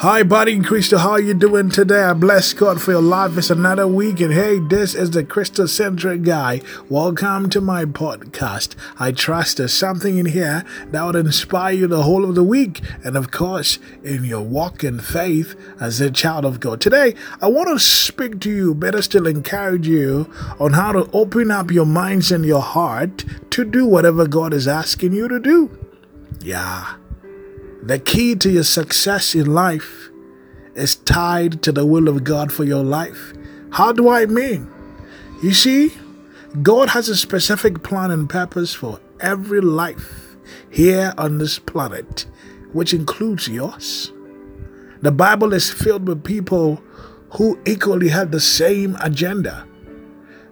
Hi, buddy and Crystal. How you doing today? I bless God for your life. It's another week, and hey, this is the Christocentric guy. Welcome to my podcast. I trust there's something in here that would inspire you the whole of the week, and of course, in your walk in faith as a child of God. Today, I want to speak to you, better still, encourage you on how to open up your minds and your heart to do whatever God is asking you to do. Yeah. The key to your success in life is tied to the will of God for your life. How do I mean? You see, God has a specific plan and purpose for every life here on this planet, which includes yours. The Bible is filled with people who equally had the same agenda.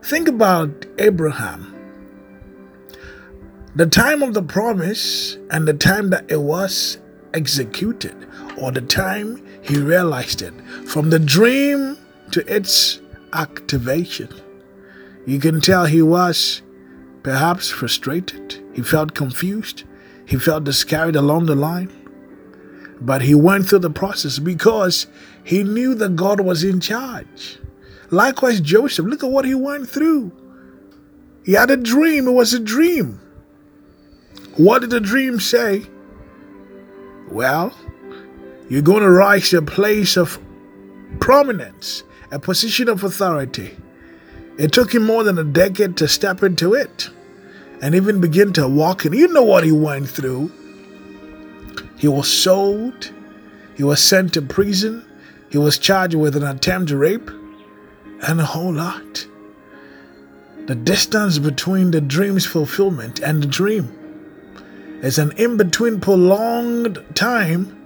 Think about Abraham. The time of the promise and the time that it was executed or the time he realized it, from the dream to its activation. You can tell he was perhaps frustrated, he felt confused, he felt discouraged along the line. But he went through the process because he knew that God was in charge. Likewise, Joseph, look at what he went through. He had a dream, it was a dream. What did the dream say? Well, you're going to rise to a place of prominence, a position of authority. It took him more than a decade to step into it and even begin to walk in. You know what he went through. He was sold, he was sent to prison, he was charged with an attempt rape, and a whole lot. The distance between the dream's fulfillment and the dream it's an in between prolonged time,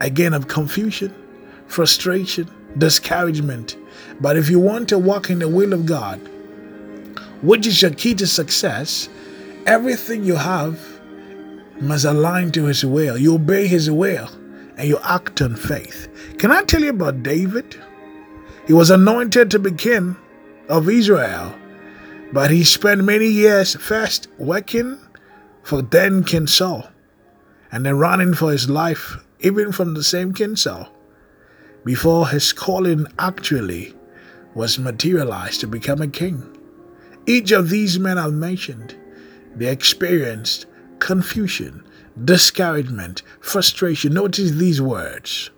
again, of confusion, frustration, discouragement. But if you want to walk in the will of God, which is your key to success, everything you have must align to His will. You obey His will and you act on faith. Can I tell you about David? He was anointed to be king of Israel, but he spent many years first working for then King Saul, and then running for his life, even from the same King Saul, before his calling actually was materialized to become a king. Each of these men I've mentioned, they experienced confusion, discouragement, frustration. Notice these words.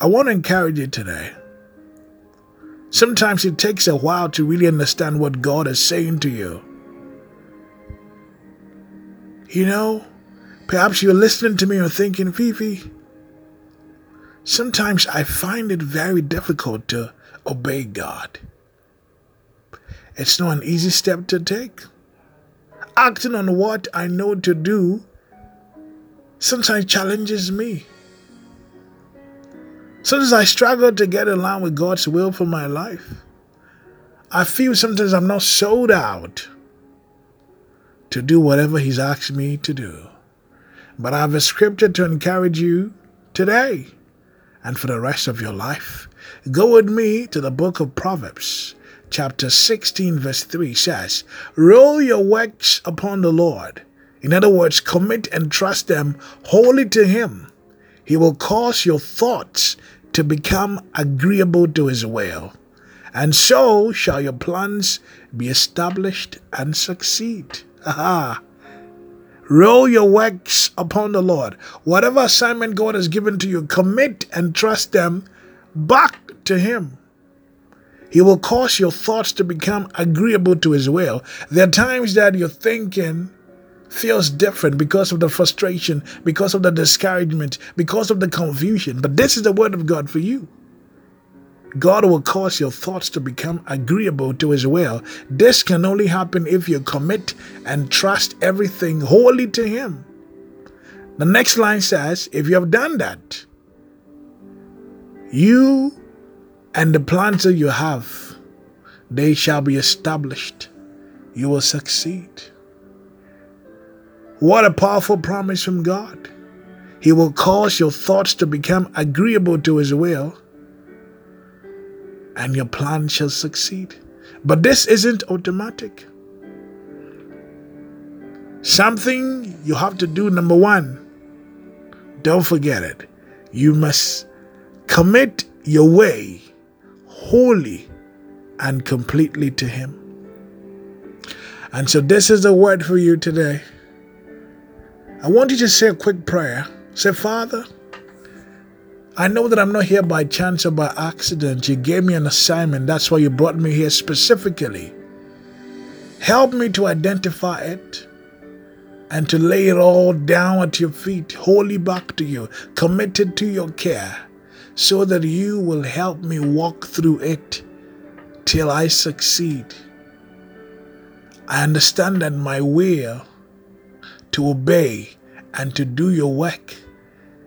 I want to encourage you today. Sometimes it takes a while to really understand what God is saying to you. You know, perhaps you're listening to me and thinking, Fifi, sometimes I find it very difficult to obey God. It's not an easy step to take. Acting on what I know to do sometimes challenges me. Sometimes I struggle to get in line with God's will for my life. I feel sometimes I'm not sold out to do whatever He's asked me to do. But I have a scripture to encourage you today and for the rest of your life. Go with me to the book of Proverbs, chapter 16, verse 3 says, Roll your works upon the Lord. In other words, commit and trust them wholly to Him. He will cause your thoughts to become agreeable to His will. And so shall your plans be established and succeed. Aha. Roll your works upon the Lord. Whatever assignment God has given to you, commit and trust them back to Him. He will cause your thoughts to become agreeable to His will. There are times that your thinking feels different because of the frustration, because of the discouragement, because of the confusion. But this is the word of God for you. God will cause your thoughts to become agreeable to His will. This can only happen if you commit and trust everything wholly to Him. The next line says, if you have done that, you and the plans that you have, they shall be established. You will succeed. What a powerful promise from God. He will cause your thoughts to become agreeable to His will and your plan shall succeed. But this isn't automatic. Something you have to do, number one, Don't forget it. You must commit your way wholly and completely to Him. And so, this is the word for you today. I want you to say a quick prayer. Say, Father, I know that I'm not here by chance or by accident. You gave me an assignment. That's why you brought me here specifically. Help me to identify it and to lay it all down at your feet, wholly back to you, committed to your care, so that you will help me walk through it till I succeed. I understand that my will to obey and to do your work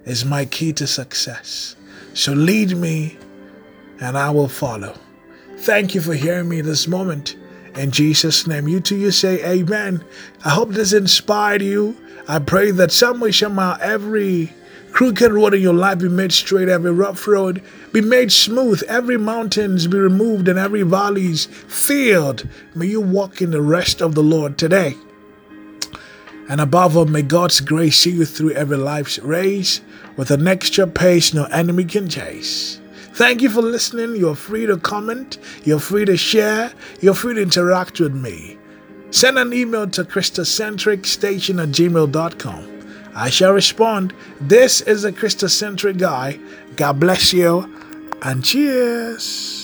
is my key to success. So lead me and I will follow. Thank you for hearing me this moment. In Jesus' name, you too, you say amen. I hope this inspired you. I pray that some way, somehow, every crooked road in your life be made straight, every rough road be made smooth, every mountains be removed, and every valleys filled. May you walk in the rest of the Lord today. And above all, may God's grace see you through every life's race with an extra pace no enemy can chase. Thank you for listening. You're free to comment, you're free to share, you're free to interact with me. Send an email to Christocentricstation at gmail.com. I shall respond. This is a Christocentric guy. God bless you and cheers.